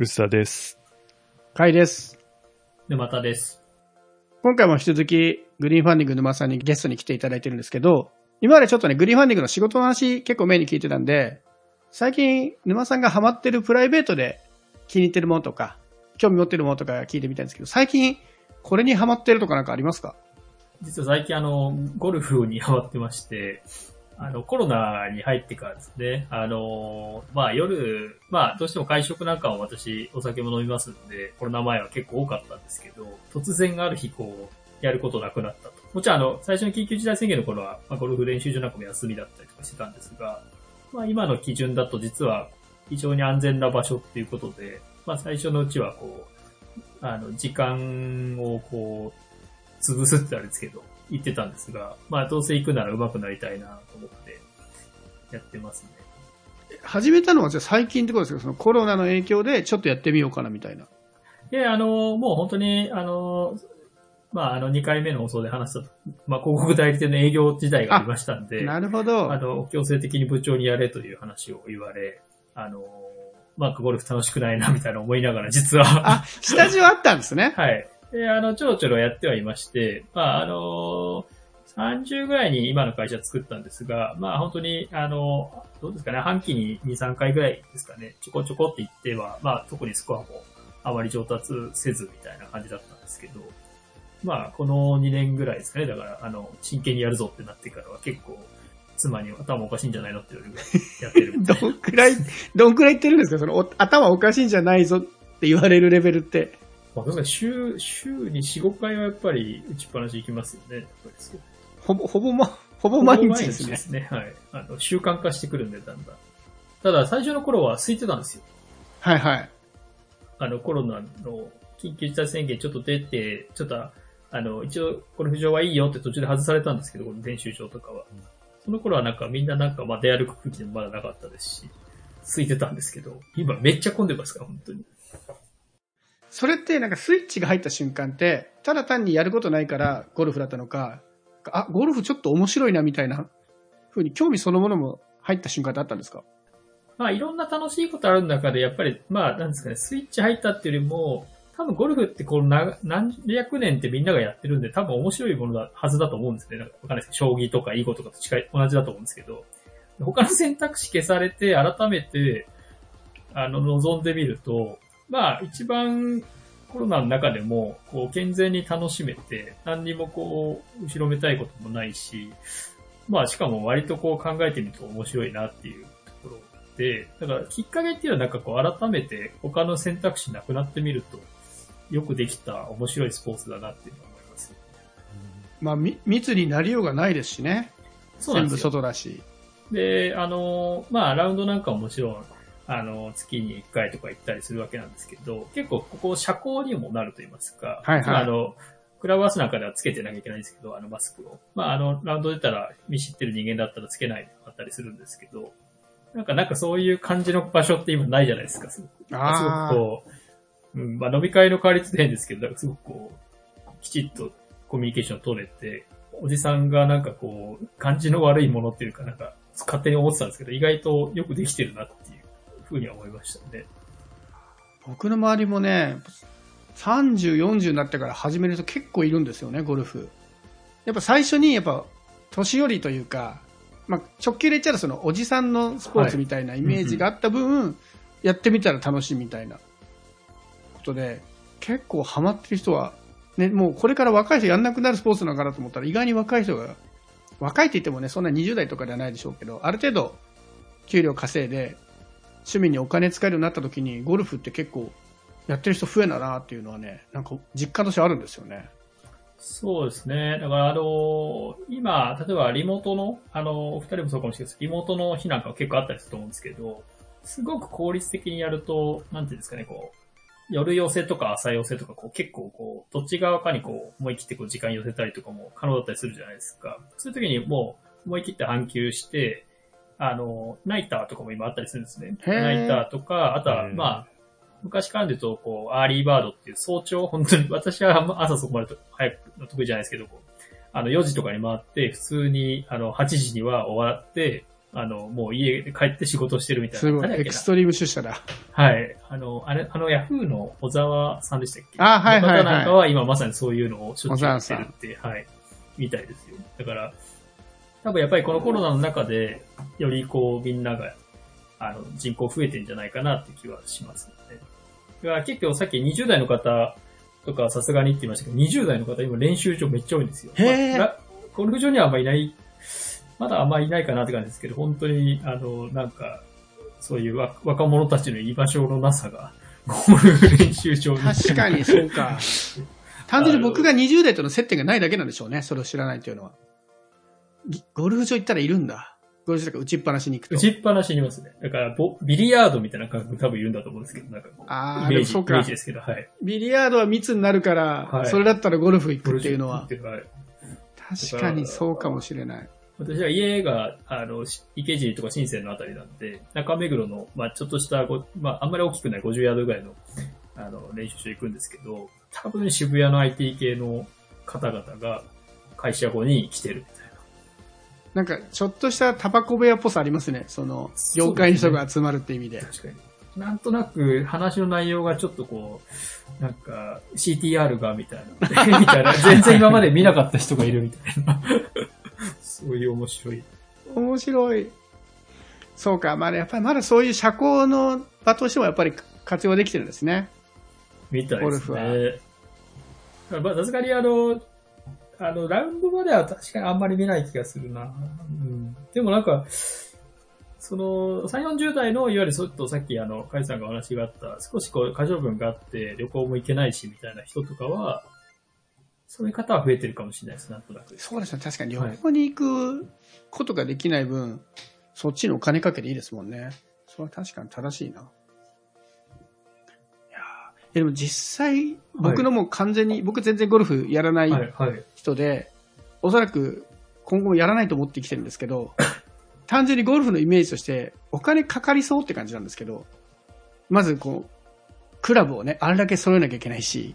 薄田です。かいです。沼田です。今回も引き続き、グリーンファンディング沼さんにゲストに来ていただいてるんですけど、今までちょっとね、グリーンファンディングの仕事の話結構メインに聞いてたんで、最近沼さんがハマってるプライベートで気に入ってるものとか、興味持ってるものとか聞いてみたいんですけど、最近これにハマってるとかなんかありますか？実は最近あの、ゴルフにハマってまして、あの、コロナに入ってからですね、あの、まあ夜、まあどうしても会食なんかも私お酒も飲みますんで、コロナ前は結構多かったんですけど、突然ある日こう、やることなくなったと。もちろんあの、最初の緊急事態宣言の頃は、まあ、ゴルフ練習場なんかも休みだったりとかしてたんですが、まあ今の基準だと実は非常に安全な場所っていうことで、まあ最初のうちはこう、あの、時間をこう、潰すってあれですけど、言ってたんですが、まあどうせ行くなら上手くなりたいなと思って、やってますね。始めたのはじゃあ最近ってことですか？そのコロナの影響でちょっとやってみようかなみたいな。で、あの、もう本当に、あの、まああの2回目の放送で話したと、まあ広告代理店の営業時代がありましたんで、なるほど。あの、強制的に部長にやれという話を言われ、あの、まあゴルフ楽しくないなみたいな思いながら実は、あ、下地はあったんですね。はい。で、あの、ちょろちょろやってはいまして、まあ、あの30ぐらいに今の会社作ったんですが、まあ本当に、あの、どうですかね、半期に2、3回ぐらいですかね、ちょこちょこって言っては、まあ特にスコアもあまり上達せずみたいな感じだったんですけど、まあこの2年ぐらいですかね、だから、あの、真剣にやるぞってなってからは結構、妻に頭おかしいんじゃないのって言われるぐらいやってる どんくらい、どんくらい言ってるんですか？その頭おかしいんじゃないぞって言われるレベルって。まあ、確かに週、週に4、5回はやっぱり打ちっぱなし行きますよね。ほぼ、ほぼま、ほぼ毎日ですね。ですね。はい。あの、習慣化してくるんで、だんだん。ただ、最初の頃は空いてたんですよ。はいはい。あの、コロナの緊急事態宣言ちょっと出て、ちょっと、あの、一応、ゴルフ場はいいよって途中で外されたんですけど、この練習場とかは。その頃はなんかみんななんか、まあ、出歩く空気でもまだなかったですし、空いてたんですけど、今めっちゃ混んでますから、本当に。それってなんかスイッチが入った瞬間って、ただ単にやることないからゴルフだったのか、あ、ゴルフちょっと面白いなみたいな風に興味そのものも入った瞬間ってあったんですか？まあ、いろんな楽しいことある中で、やっぱり、まあ、なんですかね、スイッチ入ったっていうよりも、多分ゴルフってこう何百年ってみんながやってるんで、多分面白いものだはずだと思うんですね。なんかわかんないです、将棋とか囲碁とかと近い、同じだと思うんですけど、他の選択肢消されて、改めて、あの、望んでみると、まあ、一番コロナの中でも、こう、健全に楽しめて、何にもこう、後ろめたいこともないし、まあ、しかも割とこう考えてみると面白いなっていうところで、だからきっかけっていうのはなんかこう改めて他の選択肢なくなってみると、よくできた面白いスポーツだなっていうのは思います。まあ、み密になりようがないですしね。全部そうなんですよ。外だし。で、あの、まあ、ラウンドなんかももちろん、あの、月に1回とか行ったりするわけなんですけど、結構ここ社交にもなると言いますか、はいはいあの、クラブハウスなんかではつけてなきゃいけないんですけど、あのマスクを。まあ、あの、ラウンド出たら、見知ってる人間だったらつけないかったりするんですけど、なんか、なんかそういう感じの場所って今ないじゃないですか、すごく。すごあくこう、うん、まあ飲み会の代わりって変ですけど、なんかすごくこう、きちっとコミュニケーション取れて、おじさんがなんかこう、感じの悪いものっていうかなんか、勝手に思ってたんですけど、意外とよくできてるなっていうふうには思いましたね。僕の周りもね、30、40になってから始める人結構いるんですよね、ゴルフ。やっぱ最初に、やっぱ、年寄りというか、まあ、直球で言っちゃうとそのおじさんのスポーツみたいなイメージがあった分、やってみたら楽しいみたいなことで、結構ハマってる人は、ね、もうこれから若い人やんなくなるスポーツなのかなと思ったら、意外に若い人が、若いって言ってもね、そんな20代とかではないでしょうけど、ある程度、給料稼いで、趣味にお金使えるようになった時に、ゴルフって結構、やってる人増えたなっていうのはね、なんか実感としてあるんですよね。そうですね。だから、あの今、例えばリモートの、あのお二人もそうかもしれないですけど、リモートの日なんかは結構あったりすると思うんですけど、すごく効率的にやると、なんていうんですかね、こう、夜寄せとか朝寄せとか、こう結構こう、どっち側かにこう、思い切ってこう時間寄せたりとかも可能だったりするじゃないですか。そういう時にもう、思い切って半休して、あの、ナイターとかも今あったりするんですね。ナイターとか、あとは、うんまあ、昔からで言うと、こう、 early bird っていう早朝、本当に、私は朝そこまでと早く得意じゃないですけど、あの、4時とかに回って、普通に、あの、8時には終わって、あの、もう家で帰って仕事してるみたいな。すごい。エクストリーム出社だ。はい。あの、あれ、あの、 Yahoo の小沢さんでしたっけ？あはいはいはいの方なんかは今まさにそういうのをしょっちゅうやってるって、はい。みたいですよ。だから、多分やっぱりこのコロナの中で、よりこう、みんなが、あの、人口増えてんじゃないかなって気はしますね。だから結構さっき20代の方とかさすがにって言いましたけど、20代の方今練習場めっちゃ多いんですよ。へーまあらゴルフ場にはあんまりいない、まだあんまりいないかなって感じですけど、本当に、あの、なんか、そういうわ若者たちの居場所のなさが、ゴルフ練習場に。確かにそうか。単純に僕が20代との接点がないだけなんでしょうね。それを知らないというのは。ぎゴルフ場行ったらいるんだ。ゴルフ場とか打ちっぱなしに行くと。打ちっぱなしにいますね。だからボ、ビリヤードみたいな感覚多分いるんだと思うんですけど、なんかああ、イメージ、イメージ。ですけど、はい。ビリヤードは密になるから、はいそれだったらゴルフ行くっていうのは、はい確かにそうかもしれない。私は家が、あの、し池尻とか深センのあたりなんで、中目黒の、まあちょっとしたご、まああんまり大きくない50ヤードぐらいの、あの、練習場行くんですけど、多分渋谷の IT 系の方々が会社後に来てるみたいな。なんか、ちょっとしたタバコ部屋っぽさありますね。その、業界の人が集まるって意味で。確かに。なんとなく話の内容がちょっとこう、なんか CTR がみたいな。みたいな。全然今まで見なかった人がいるみたいな。そういう面白い。面白い。そうか、まあ、やっぱりまだそういう社交の場としてもやっぱり活用できてるんですね。みたいですゴルフはね。まあ、さすがにあの、あの、ラウンドまでは確かにあんまり見ない気がするな。うん、でもなんか、その、3、40代の、いわゆるちょっとさっきあの、カイさんがお話があった、少しこう、過剰分があって、旅行も行けないし、みたいな人とかは、そういう方は増えてるかもしれないです、なんとなく。そうですね。確かに旅行に行くことができない分、そっちにお金かけていいですもんね。それは確かに正しいな。でも実際、僕のもう完全に、僕全然ゴルフやらないはい、はい。人で、おそらく今後もやらないと思ってきてるんですけど、単純にゴルフのイメージとして、お金かかりそうって感じなんですけど、まずこう、クラブをね、あれだけ揃えなきゃいけないし、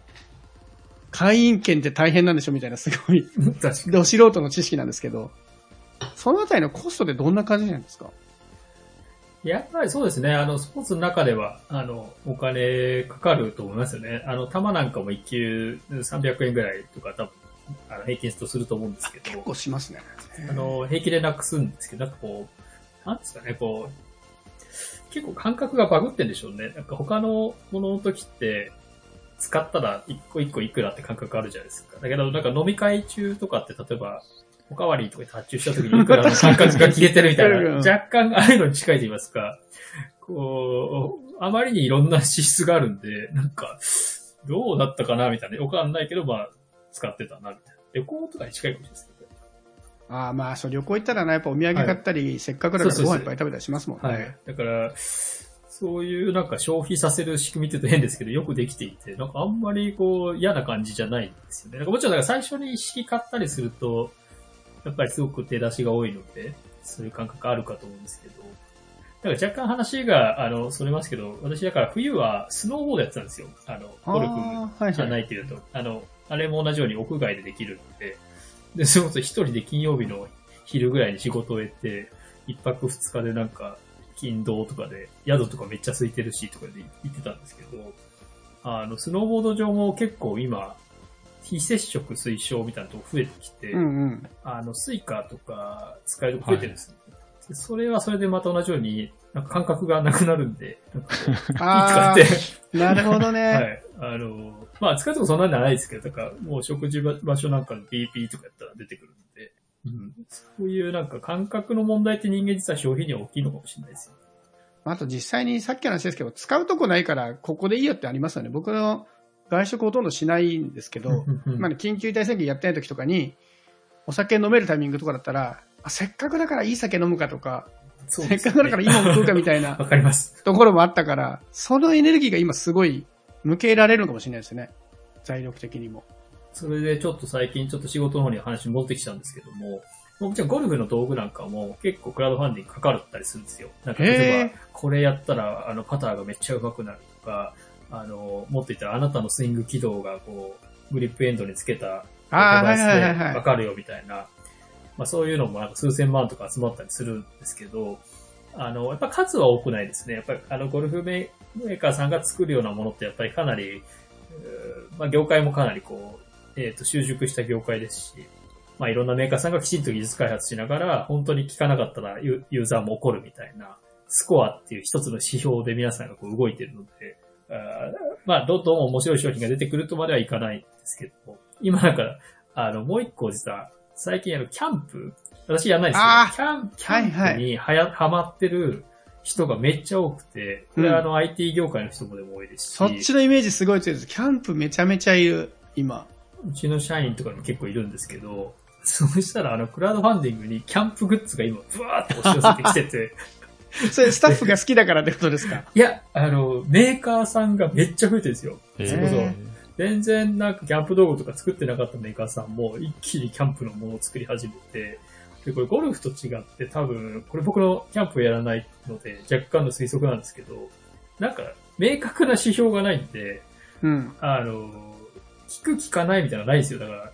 会員権って大変なんでしょみたいなすごい、確かに。ど素人の知識なんですけど、そのあたりのコストってどんな感じなんですか？やっぱりそうですね。あの、スポーツの中では、あの、お金かかると思いますよね。あの、球なんかも1球300円ぐらいとか多分、あの、平均とすると思うんですけ結ど、構しますね。あの、平気でなくすんですけど、なんかこう、なんですかね、こう、結構感覚がバグってんでしょうね。なんか他のものの時って、使ったら一個一個いくらって感覚あるじゃないですか。だけど、なんか飲み会中とかって、例えば、おかわりとかで発注した時にいくらの感覚が消えてるみたいうんな、若干ああいうのに近いと言いますか、こう、あまりにいろんな支出があるんで、なんか、どうだったかなみたいな。わかんないけど、まあ、使ってたな、みたいな。旅行とかに近いかもしれないですけど。ああまあ、そう、旅行行ったらな、やっぱお土産買ったり、せっかくだからご飯いっぱい食べたりしますもんね。はい。だから、そういうなんか消費させる仕組みって言うと変ですけど、よくできていて、なんかあんまりこう嫌な感じじゃないんですよね。なんかもちろん最初に一式買ったりすると、やっぱりすごく手出しが多いので、そういう感覚あるかと思うんですけど、だから若干話が、あの、それますけど、私だから冬はスノーボードやってたんですよ。あの、ゴルフじゃはい。ないっていうと、あの、あれも同じように屋外でできるので、で、それこそ一人で金曜日の昼ぐらいに仕事を終えて、一泊二日でなんか、金土とかで、宿とかめっちゃ空いてるし、とかで行ってたんですけど、あの、スノーボード場も結構今、非接触推奨みたいなとこ増えてきて、うんうん。あの、 Suica とか使えるとこ増えてるんですよ、でそれはそれでまた同じように、なんか感覚がなくなるんで、なんかって、あ、なるほどね。はい。あの、まあ、使うとこそんなんじゃないですけど、だから、もう食事場所なんかの BP とかやったら出てくるんで、うん、そういうなんか感覚の問題って人間実は消費には大きいのかもしれないですよ。あと実際にさっきの話ですけど、使うとこないから、ここでいいよってありますよね。僕の外食ほとんどしないんですけど、まあね、緊急事態宣言やってない時とかに、お酒飲めるタイミングとかだったら、あせっかくだからいい酒飲むかとか、そうせっかくだからいいもの食うかみたいな わかります。ところもあったから、そのエネルギーが今すごい向けられるのかもしれないですね。財力的にも。それでちょっと最近ちょっと仕事の方に話戻ってきたんですけども、もちろんゴルフの道具なんかも結構クラウドファンディングかかるったりするんですよ。なんか例えへば、これやったらあのパターがめっちゃ上手くなるとか、あの、もっと言ったらあなたのスイング軌道がこう、グリップエンドにつけたアドバイス。でわかるよみたいな。まあそういうのもなんか数千万とか集まったりするんですけど、あの、やっぱ数は多くないですね。やっぱりあのゴルフメーカーさんが作るようなものってやっぱりかなり、まあ業界もかなりこう、えっ、ー、と、習熟した業界ですし、まあいろんなメーカーさんがきちんと技術開発しながら、本当に効かなかったらユーザーも怒るみたいな、スコアっていう一つの指標で皆さんがこう動いてるので、あまあ、どんどん面白い商品が出てくるとまではいかないんですけど、今だから、あの、もう一個実は、最近あの、キャンプ私やんないですけど、キャンキャンプにはや、はまってる人がめっちゃ多くて、これはあの、IT 業界の人もでも多いですし、そっちのイメージすごい強いです。キャンプめちゃめちゃいる、今。うちの社員とかにも結構いるんですけど、そうしたらあの、クラウドファンディングにキャンプグッズが今、ブワーって押し寄せてきてて、それスタッフが好きだからってことですか？いや、あの、メーカーさんがめっちゃ増えてるんですよ。それこそ。全然なんかキャンプ道具とか作ってなかったメーカーさんも一気にキャンプのものを作り始めて、で、これゴルフと違って多分、これ僕のキャンプをやらないので若干の推測なんですけど、なんか明確な指標がないんで、うん。あの、聞く聞かないみたいなのないですよ。だから、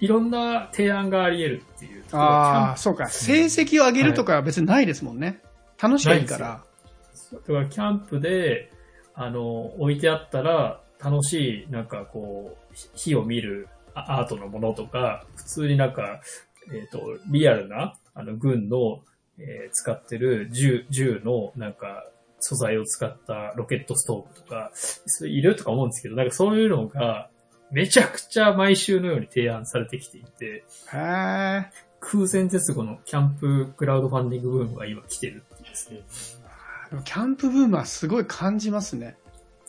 いろんな提案があり得るっていう。ああ、そうか。成績を上げるとかは別にないですもんね。はい、楽しいから。だからキャンプで、あの、置いてあったら、楽しい、なんかこう、火を見るアートのものとか、普通になんか、えっ、ー、と、リアルな、あの、軍の、えー、使ってる銃、銃の、なんか、素材を使ったロケットストーブとか、それいるとか思うんですけど、なんかそういうのが、めちゃくちゃ毎週のように提案されてきていて、へ空前絶後のキャンプクラウドファンディングブームが今来てるってですね。でもキャンプブームはすごい感じますね。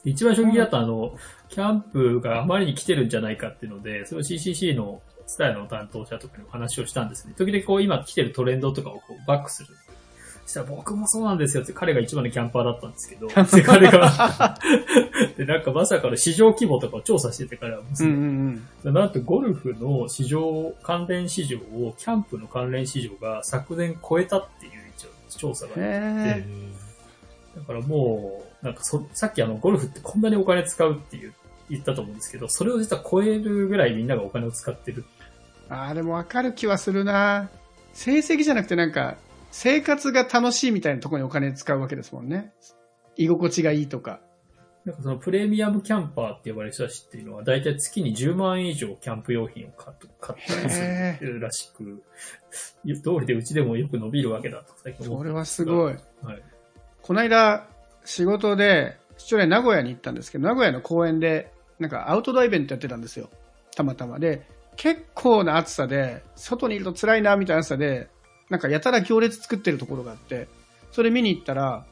一番衝撃だったあの、キャンプがあまりに来てるんじゃないかっていうので、それを CCC のスタイルの担当者とかにお話をしたんですね。時々こう今来てるトレンドとかをこうバックする。そしたら僕もそうなんですよって彼が一番のキャンパーだったんですけど、で彼が。で、なんかまさかの市場規模とかを調査してて彼はですね、うんうん、なんとゴルフの市場、関連市場を、キャンプの関連市場が昨年超えたっていう一応調査があって、だからもう、なんかそ、さっきあの、ゴルフってこんなにお金使うっていう、言ったと思うんですけど、それを実は超えるぐらいみんながお金を使ってる。ああ、でもわかる気はするな。成績じゃなくてなんか、生活が楽しいみたいなところにお金使うわけですもんね。居心地がいいとか。なんかそのプレミアムキャンパーって呼ばれる人たちっていうのは、だいたい月に10万円以上キャンプ用品を買ったりするらしく、通りでうちでもよく伸びるわけだと最近思ってそれはすごい。はい。この間、仕事で、父親名古屋に行ったんですけど、名古屋の公園で、なんかアウトドアイベントやってたんですよ。たまたま。で、結構な暑さで、外にいると辛いな、みたいな暑さで、なんかやたら行列作ってるところがあって、それ見に行ったら、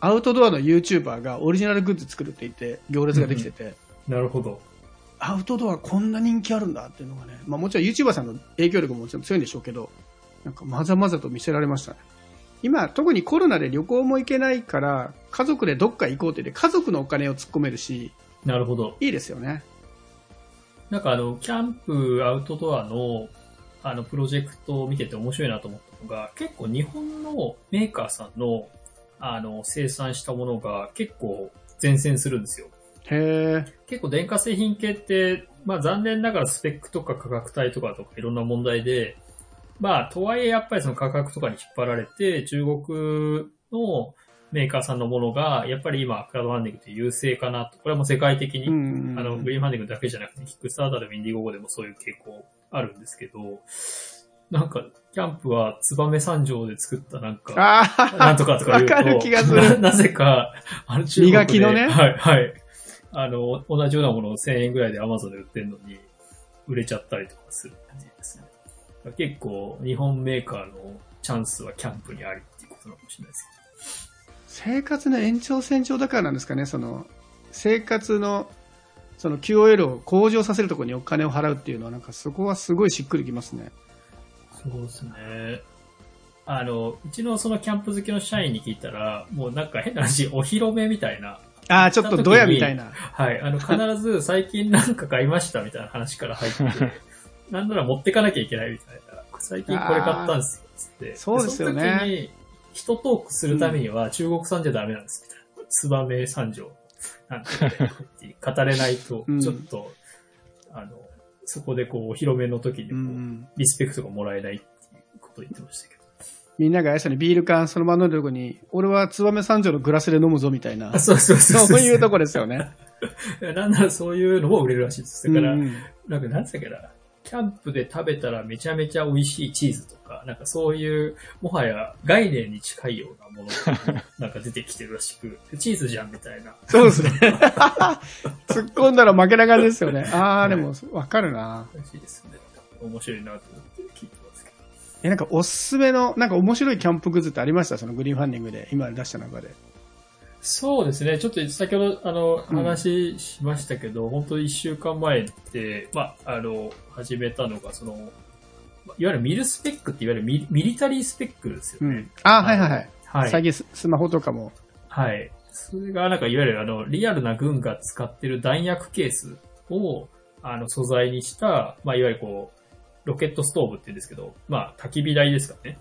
アウトドアの YouTuber がオリジナルグッズ作るって言って、行列ができてて。なるほど。アウトドアこんな人気あるんだっていうのがね、まあもちろん YouTuber さんの影響力ももちろん強いんでしょうけど、なんかまざまざと見せられましたね。今、特にコロナで旅行も行けないから、家族でどっか行こうって言って、家族のお金を突っ込めるし、なるほど。いいですよね。なんかあの、キャンプ、アウトドアの、あの、プロジェクトを見てて面白いなと思ったのが、結構日本のメーカーさんの、あの、生産したものが結構前線するんですよ。へ結構電化製品系って、まあ残念ながらスペックとか価格帯とかとかいろんな問題で、まあ、とはいえやっぱりその価格とかに引っ張られて、中国のメーカーさんのものが、やっぱり今、クラウドファンディングって優勢かなと。これはもう世界的に、あの、グリーンファンディングだけじゃなくて、キックスターターでもインディゴゴでもそういう傾向あるんですけど、なんか、キャンプは燕三条で作ったなんか、なんとかとか言うと、かる気がする なぜか、あの中国で、磨きのね。はい、はい。あの、同じようなものを1000円ぐらいで Amazon で売ってるのに、売れちゃったりとかする感じですね。結構、日本メーカーのチャンスはキャンプにありっていうことかもしれないですけど。生活の延長線上だからなんですかね、その、生活の、その QOL を向上させるところにお金を払うっていうのは、なんかそこはすごいしっくりきますね。そうですね。あの、うちのそのキャンプ好きの社員に聞いたら、もうなんか変な話、お披露目みたいな。ああ、ちょっとドヤみたいな。はい。あの、必ず最近なんか買いましたみたいな話から入って、なんなら持ってかなきゃいけないみたいな。最近これ買ったんですよ、つって。そうですよね。その時に、人トークするためには中国産じゃダメなんですみたいな。ツバメ三条なんて 語れないと、ちょっと、うん、あの、そこでこう、お披露目の時にこう、リスペクトがもらえないっていうことを言ってましたけど。みんながあれですよね、ビール缶そのまま飲んでるとこに、俺は燕三条のグラスで飲むぞみたいなあ。そうそうそうそういうとこですよね。なんならそういうのも売れるらしいです。だから、うんなんかなんつったっけな、キャンプで食べたらめちゃめちゃ美味しいチーズとか、なんかそういう、もはや概念に近いようなものが、なんか出てきてるらしく、チーズじゃんみたいな。そうですね。突っ込んだら負けな感じですよね。あー、でも、わかるな。らしいですね。面白いなと思って聞いてますけど。え、なんかおすすめの、なんか面白いキャンプグッズってありました？そのグリーンファンディングで、今出した中で。そうですね。ちょっと先ほど、あの、うん話しましたけど、本当一週間前って、まあ、あの、始めたのが、その、いわゆるミルスペックっていわゆるミリミリタリースペックですよね。うん。あー、はいはいはい。はい。最近ススマホとかも。はい。それが、なんか、いわゆる、あの、リアルな軍が使ってる弾薬ケースを、あの、素材にした、まあ、いわゆるこう、ロケットストーブって言うんですけど、まあ、焚き火台ですかね。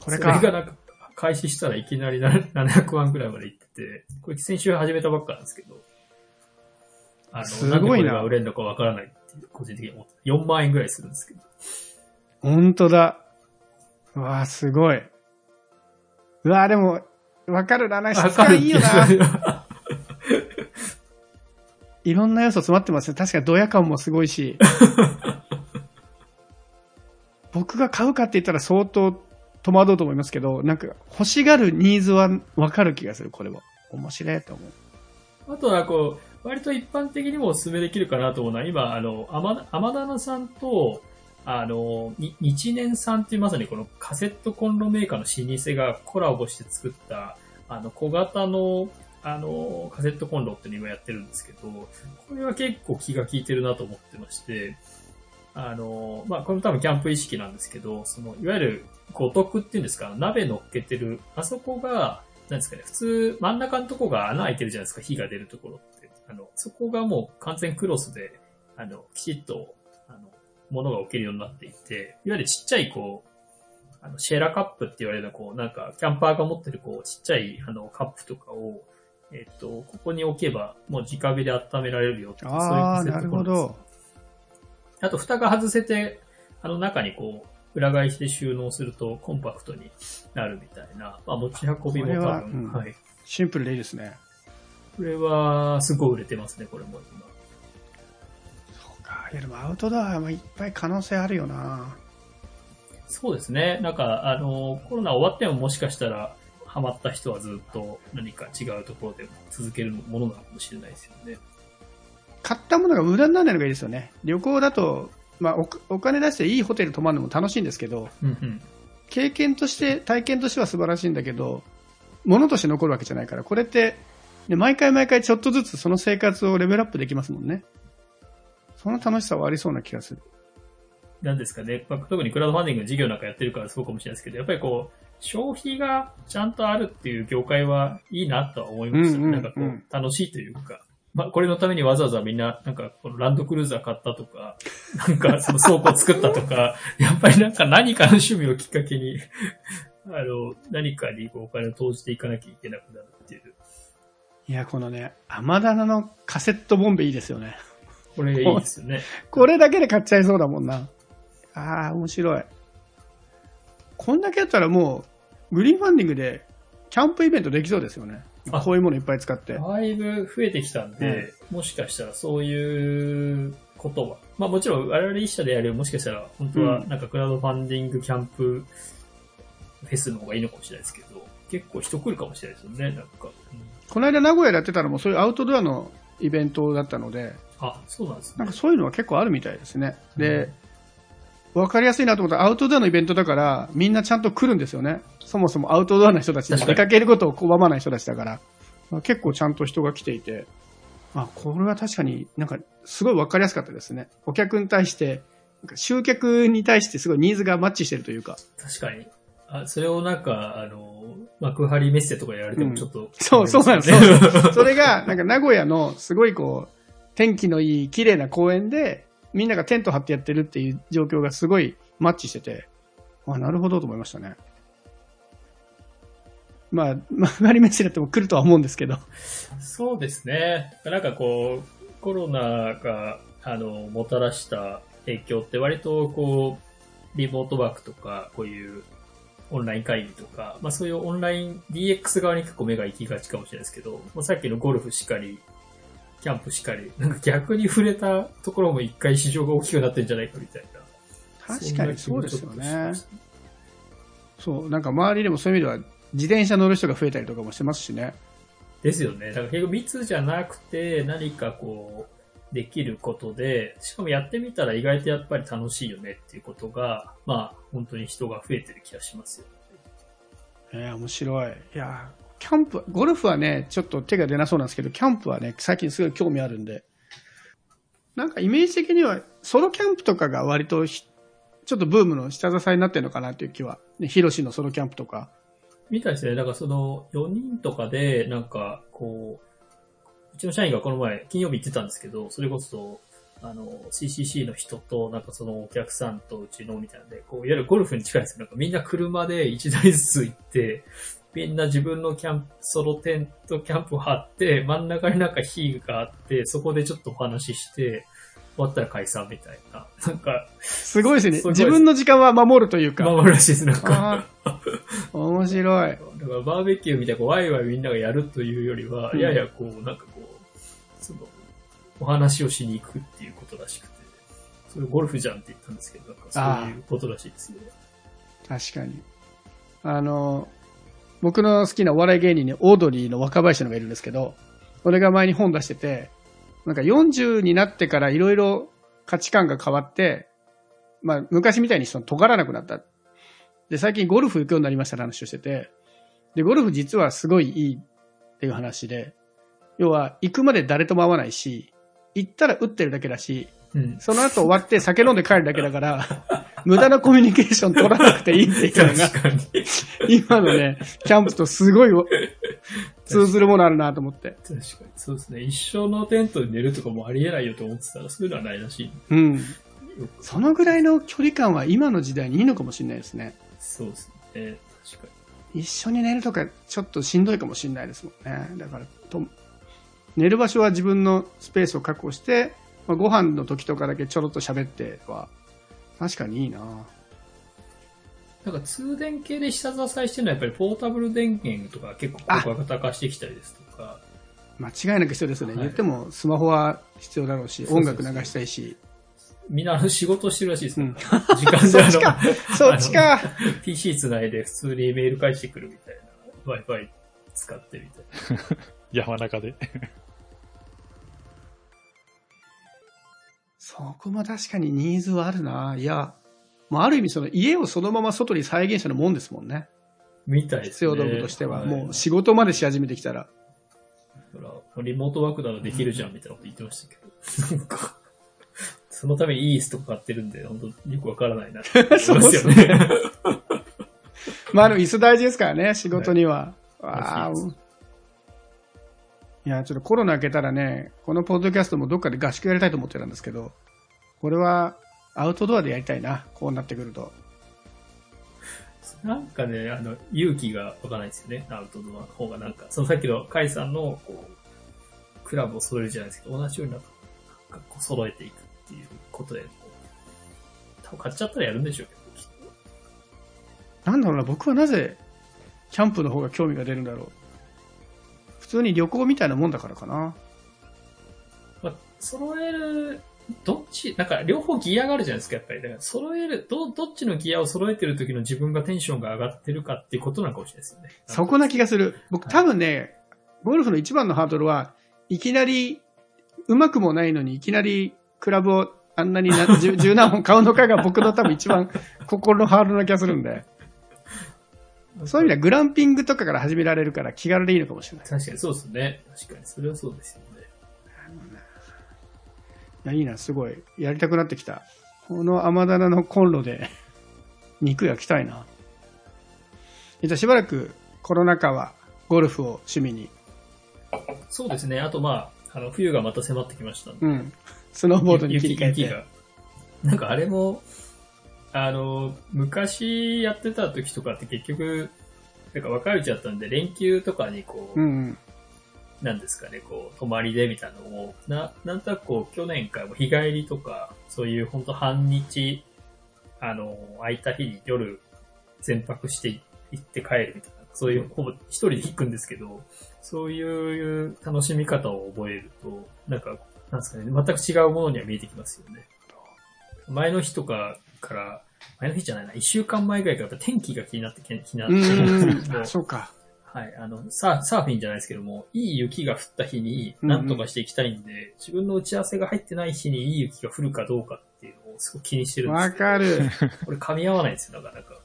これかそ。れがなんか、開始したらいきなりな 700万くらいまでいってて、これ先週始めたばっかなんですけど、あの、すごいな売れるのかわからないって個人的に思って、4万円ぐらいするんですけど。ほんとだ。うわー、すごい。うわー、でも、わかるな。な質感いいよな。いろんな要素詰まってますね。確かにドヤ感もすごいし。僕が買うかって言ったら相当戸惑うと思いますけど、なんか欲しがるニーズはわかる気がする、これは。面白いと思う。あとはこう、割と一般的にもお勧めできるかなと思うのは、今、あの、天天棚さんと、あの、日年さんっていうまさにこのカセットコンロメーカーの老舗がコラボして作った、あの、小型の、あの、カセットコンロっていうのを今やってるんですけど、これは結構気が利いてるなと思ってまして、あの、まあ、これも多分キャンプ意識なんですけど、その、いわゆる五徳っていうんですか、鍋乗っけてる、あそこが、なんですかね、普通、真ん中のとこが穴開いてるじゃないですか、火が出るところって。あの、そこがもう完全クロスで、あの、きちっと、あの、物が置けるようになっていて、いわゆるちっちゃい、こう、あの、シェラカップって言われる、こう、なんか、キャンパーが持ってる、こう、ちっちゃい、あの、カップとかを、えっと、ここに置けば、もう直火で温められるよっていう、ああ、なるほそういうカセットコど。あと、蓋が外せて、あの中にこう、裏返して収納するとコンパクトになるみたいな、まあ持ち運びも多これは分、うんはい。シンプルでいいですね。これは、すごい売れてますね、これも今。そうか。いや、でもアウトドアはいっぱい可能性あるよな。そうですね。なんか、あの、コロナ終わってももしかしたら、ハマった人はずっと何か違うところでも続けるものなのかもしれないですよね。買ったものが無駄にならないのがいいですよね。旅行だと、まあお、お金出していいホテル泊まるのも楽しいんですけど、うんうん。経験として、体験としては素晴らしいんだけど、物として残るわけじゃないから、これって、ね、毎回毎回ちょっとずつその生活をレベルアップできますもんね。その楽しさはありそうな気がする。なんですかね、まあ、特にクラウドファンディングの事業なんかやってるからそうかもしれないですけど、やっぱりこう、消費がちゃんとあるっていう業界はいいなとは思いました。うんうんうんなんかこう、楽しいというか、まあ、これのためにわざわざみんな、なんか、このランドクルーザー買ったとか、なんか、その倉庫作ったとか、やっぱりなんか何かの趣味をきっかけに、あの、何かにこうお金を投じていかなきゃいけなくなるっていう。いや、このね、甘棚のカセットボンベいいですよね。これいいですよね。これだけで買っちゃいそうだもんな。ああ、面白い。こんだけやったらもう、グリーンファンディングでキャンプイベントできそうですよね。あこういうものいっぱい使って。だいぶ増えてきたんで、もしかしたらそういうことは、まあもちろん我々一社でやるもしかしたら本当はうんなんかクラウドファンディングキャンプフェスの方がいいのかもしれないですけど、結構人来るかもしれないですよね、なんか。うんこの間名古屋でやってたのもそういうアウトドアのイベントだったので、あ、そうなんですね。なんかそういうのは結構あるみたいですね。で、わかりやすいなと思ったらアウトドアのイベントだからみんなちゃんと来るんですよね。そもそもアウトドアの人たちに出かけることを拒まない人たちだから。結構ちゃんと人が来ていて、あ、これは確かになんかすごいわかりやすかったですね。お客に対して、なんか集客に対してすごいニーズがマッチしてるというか。確かに。あ、それをなんか、あの、幕張メッセとかでやられてもちょっと、そう、そうなんですよよ。それが、なんか名古屋のすごいこう、天気のいい綺麗な公園で、みんながテント張ってやってるっていう状況がすごいマッチしてて、あ、なるほどと思いましたね。まあ、曲がり飯だっても来るとは思うんですけど。そうですね。なんかこう、コロナが、あの、もたらした影響って割とこう、リモートワークとか、こういうオンライン会議とか、まあそういうオンライン DX 側に結構目が行きがちかもしれないですけど、まあ、さっきのゴルフしかり、キャンプしかり、なんか逆に触れたところも一回市場が大きくなってんじゃないかみたいな。確かにそうですよねそう、なんか周りでもそういう意味では、自転車乗る人が増えたりとかもしてますしね。ですよね。だから結構密じゃなくて何かこう、できることで、しかもやってみたら意外とやっぱり楽しいよねっていうことが、まあ本当に人が増えてる気がしますよ。えー、面白い。いやー、キャンプ、ゴルフはね、ちょっと手が出なそうなんですけど、キャンプはね、最近すごい興味あるんで、なんかイメージ的には、ソロキャンプとかが割とひちょっとブームの下支えになってるのかなっていう気は、ね、ヒロシのソロキャンプとか。みたいですね。だかその4人とかで、なんかこう、うちの社員がこの前金曜日行ってたんですけど、それこそ、あの、CCC の人と、なんかそのお客さんとうちのみたいなんで、こう、いわゆるゴルフに近いですよ。なんかみんな車で1台ずつ行って、みんな自分のキャンプ、ソロテントキャンプを張って、真ん中になんか火があって、そこでちょっとお話しして、終わったら解散みたいな。なんか、すごいですね。す自分の時間は守るというか。守るらしいです。なんか。面白い。だからバーベキューみたいなこうワイワイみんながやるというよりは、うんややこう、なんかこう、その、お話をしに行くっていうことらしくて、それゴルフじゃんって言ったんですけど、なんかそういうことらしいですよ。確かに。あの、僕の好きなお笑い芸人にオードリーの若林のがいるんですけど、俺が前に本出してて、なんか40になってからいろいろ価値観が変わって、まあ昔みたいにその尖らなくなった。で、最近ゴルフ行くようになりましたって話をしてて、で、ゴルフ実はすごいいいっていう話で、要は行くまで誰とも会わないし、行ったら打ってるだけだし、うん。その後終わって酒飲んで帰るだけだから、無駄なコミュニケーション取らなくていいっていうのが。今のね、キャンプとすごい 通ずるものあるなと思って。確かに。そうですね。一生のテントで寝るとかもありえないよと思ってたら、そういうのはないらしい。うん。そのぐらいの距離感は今の時代にいいのかもしれないですね。そうですね。確か一緒に寝るとかちょっとしんどいかもしれないですもんね。だからと、寝る場所は自分のスペースを確保して、まあ、ご飯の時とかだけちょろっと喋っては、確かにいいなに。なんか通電系で下支えしてるのはやっぱりポータブル電源とか結構小型化してきたりですとか、間違いなく必要ですよね。はい言ってもスマホは必要だろうし、音楽流したいし。みんなあの仕事してるらしいですよ。うん時間であそっちかの、そっちか。PC つないで普通にメール返してくるみたいな。Wi-Fi 使ってみたいな。山中で。そこも確かにニーズはあるな。いや、もうある意味その家をそのまま外に再現したのもんですもんね。みたいですね。必要道具としては。いもう仕事までし始めてきたら。だからリモートワークならできるじゃんみたいなこと言ってましたけど。なんか、そのためにいい椅子とか買ってるんで、本当よくわからないなって思いますよそうですね。まあ、あの、椅子大事ですからね、仕事には。わあらしいでいや、ちょっとコロナ明けたらね、このポッドキャストもどっかで合宿やりたいと思ってたんですけど、これはアウトドアでやりたいな、こうなってくると。なんかね、あの、勇気がわかないですよね。アウトドアの方がなんか、そのさっきのカイさんの、こう、クラブを揃えるじゃないですけど、同じようになんか、なんかこう揃えていくっていうことで、多分買っちゃったらやるんでしょうけど、きっと。なんだろうな、僕はなぜ、キャンプの方が興味が出るんだろう。普通に旅行みたいなもんだからかな。まあ、揃える、どっち、なんか両方ギアがあるじゃないですか、やっぱり。だから揃える、ど、どっちのギアを揃えてる時の自分がテンションが上がってるかっていうことなのかもしれないですよね。そこな気がする。僕多分ね、ゴルフの一番のハードルは、いきなり、うまくもないのにいきなりクラブをあんなにな 十十何本買うのかが僕の多分一番心のハードルな気がするんで。そういう意味ではグランピングとかから始められるから気軽でいいのかもしれない。確かにそうですね。確かに、それはそうですよね。いや、いいな、すごい。やりたくなってきた。この甘棚のコンロで 肉焼きたいな。じゃあしばらくコロナ禍はゴルフを趣味に。そうですね。あとまあ、あの、冬がまた迫ってきましたうん。スノーボードに切り替えて。雪雪が。なんかあれも、あの、昔やってた時とかって結局、なんか若いうちだったんで、連休とかにこう、うんうん。なんですかね、こう、泊まりでみたいなのを、な、なんとなくこう、去年からも日帰りとか、そういう本当半日、あの、空いた日に夜、全泊して行って帰るみたいな、そういう、ほぼ一人で行くんですけど、そういう楽しみ方を覚えると、なんか、なんですかね、全く違うものには見えてきますよね。前の日とかから、前の日じゃないな、一週間前ぐらいからやっぱ天気が気になって気になって。あ、そうか。はい、あの、サーサーフィンじゃないですけども、いい雪が降った日にうんうん何とかしていきたいんで、自分の打ち合わせが入ってない日にいい雪が降るかどうかっていうのをすごく気にしてるんですわかる。これ噛み合わないんですよ、なかなか。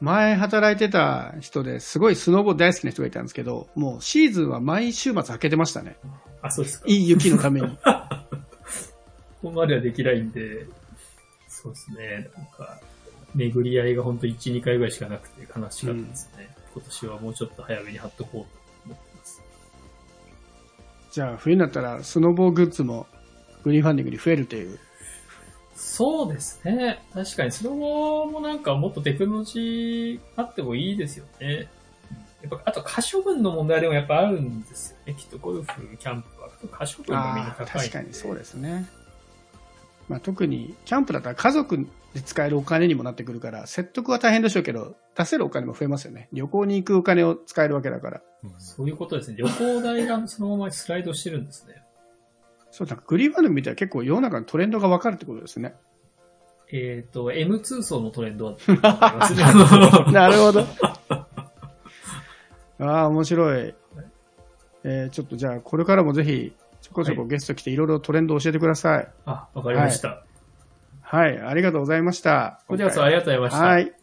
前働いてた人ですごいスノボ大好きな人がいたんですけど、もうシーズンは毎週末開けてましたね。あ、そうですか。いい雪のために。ここまではできないんで、そうですね、なんか、巡り合いが本当1、2回ぐらいしかなくて悲しかったですね。今年はもうちょっと早めに貼っとこうと思ってます。じゃあ冬になったらスノボーグッズもグリーンファンディングに増えるという。そうですね。確かに、それももなんかもっとテクノロジーあってもいいですよね。やっぱ、あと可処分の問題でもやっぱあるんですよね。きっとゴルフ、キャンプは可処分がみんな高い。確かにそうですね。まあ、特にキャンプだったら家族で使えるお金にもなってくるから、説得は大変でしょうけど、出せるお金も増えますよね。旅行に行くお金を使えるわけだから。そういうことですね。旅行代がそのままスライドしてるんですね。そう、なんかグリーンファンディング見たら結構世の中のトレンドがわかるってことですね。えっ、と、M2 層のトレンドはね。なるほど。ああ、面白い。えーちょっとじゃあ、これからもぜひ、ちょこちょこゲスト来ていろいろトレンド教えてください。あ、わかりました。はい、ありがとうございました。こちらこそありがとうございました。はい。